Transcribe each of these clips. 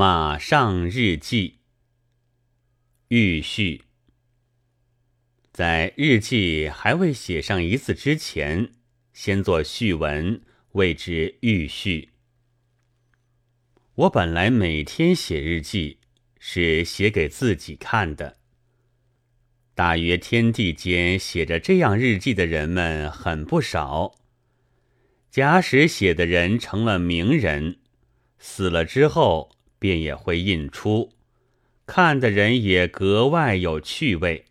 马上日记。预序，在日记还未写上一字之前，先做序文，谓之预序。我本来每天写日记，是写给自己看的。大约天地间写着这样日记的人们很不少。假使写的人成了名人，死了之后便也会印出。看的人也格外有趣味，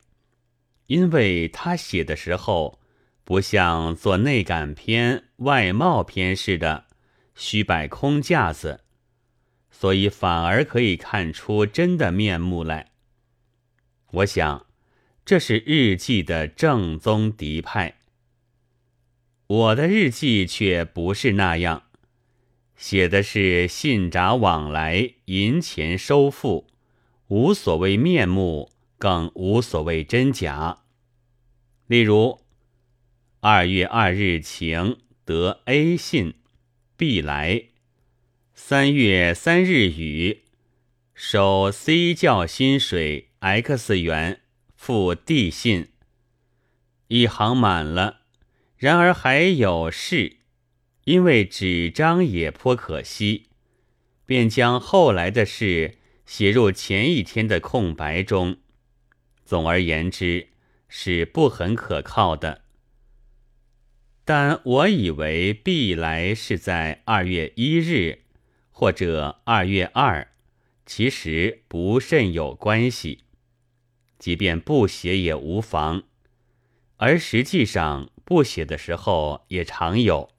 因为他写的时候不像做内感篇、外貌篇似的虚摆空架子，所以反而可以看出真的面目来。我想，这是日记的正宗嫡派。我的日记却不是那样，写的是信札往来、银钱收付。无所谓面目，更无所谓真假。例如，二月二日晴，得 A 信，必来；三月三日雨，收 C 教薪水 X 元，付 D 信。一行满了，然而还有事，因为纸张也颇可惜，便将后来的事。写入前一天的空白中。总而言之，是不很可靠的。但我以为必来是在二月一日或者二月二，其实不甚有关系。即便不写也无妨，而实际上不写的时候也常有。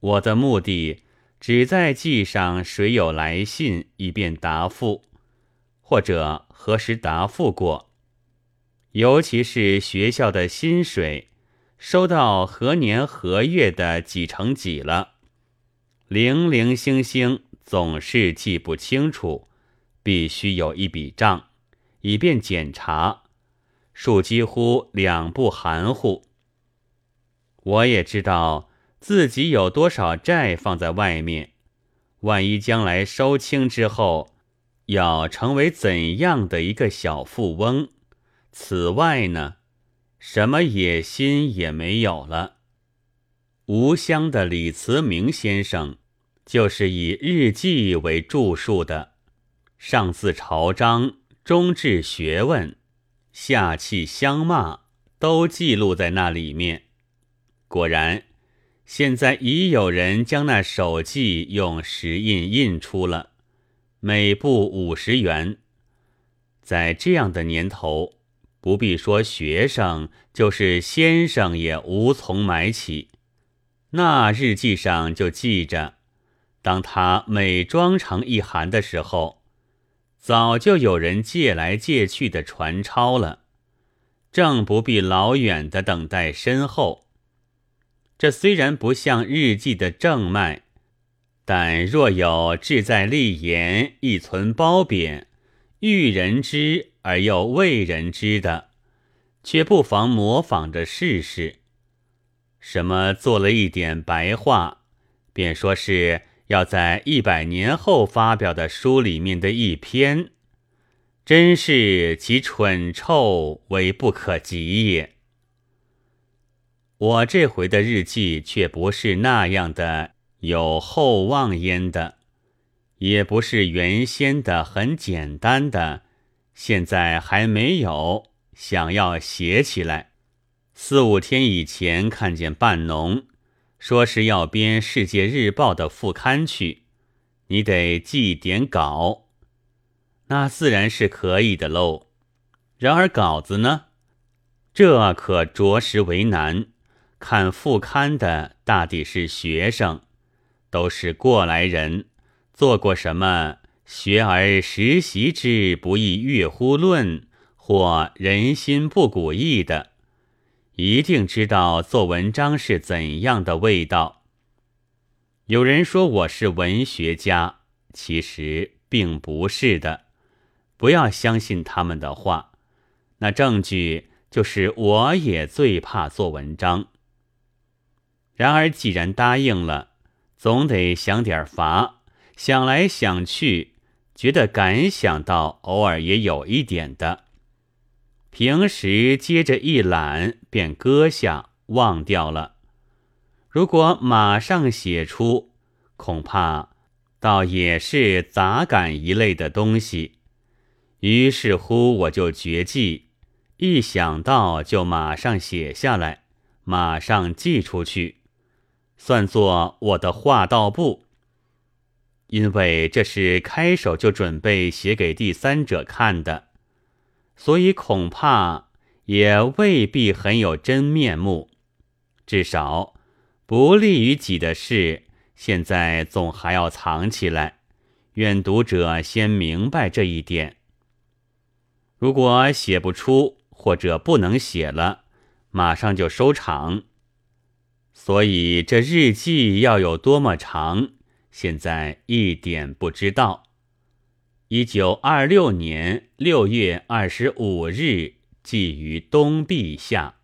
我的目的。只在记上谁有来信，以便答复，或者何时答复过。尤其是学校的薪水，收到何年何月的几成几了，零零星星总是记不清楚，必须有一笔账，以便检查。数几乎两不含糊。我也知道。自己有多少债放在外面？万一将来收清之后，要成为怎样的一个小富翁？此外呢，什么野心也没有了。吴乡的李慈铭先生，就是以日记为著述的，上自朝章，中至学问，下气相骂，都记录在那里面。果然。现在已有人将那手记用石印印出了，每部五十元。在这样的年头，不必说学生，就是先生也无从买起。那日记上就记着，当他每装成一函的时候，早就有人借来借去的传抄了，正不必老远的等待身后。这虽然不像日记的正脉，但若有志在立言、亦存褒贬、欲人知而又为人知的，却不妨模仿着试试。什么做了一点白话，便说是要在一百年后发表的书里面的一篇，真是其蠢臭为不可及也。我这回的日记却不是那样的有厚望焉的，也不是原先的很简单的，现在还没有想要写起来。四五天以前看见半农说是要编《世界日报》的副刊去，你得记点稿，那自然是可以的喽。然而稿子呢，这可着实为难。看副刊的大抵是学生，都是过来人，做过什么“学而时习之，不亦乐乎论”或“人心不古意”的，一定知道做文章是怎样的味道。有人说我是文学家，其实并不是的，不要相信他们的话。那证据就是我也最怕做文章。然而，既然答应了，总得想点法。想来想去，觉得感想到偶尔也有一点的，平时接着一懒便搁下忘掉了。如果马上写出，恐怕倒也是杂感一类的东西。于是乎，我就绝记，一想到就马上写下来，马上寄出去，算作我的话道簿。因为这是开手就准备写给第三者看的，所以恐怕也未必很有真面目。至少不利于己的事，现在总还要藏起来。愿读者先明白这一点。如果写不出或者不能写了，马上就收场。所以这日记要有多么长？现在一点不知道。一九二六年六月二十五日，寄于东壁下。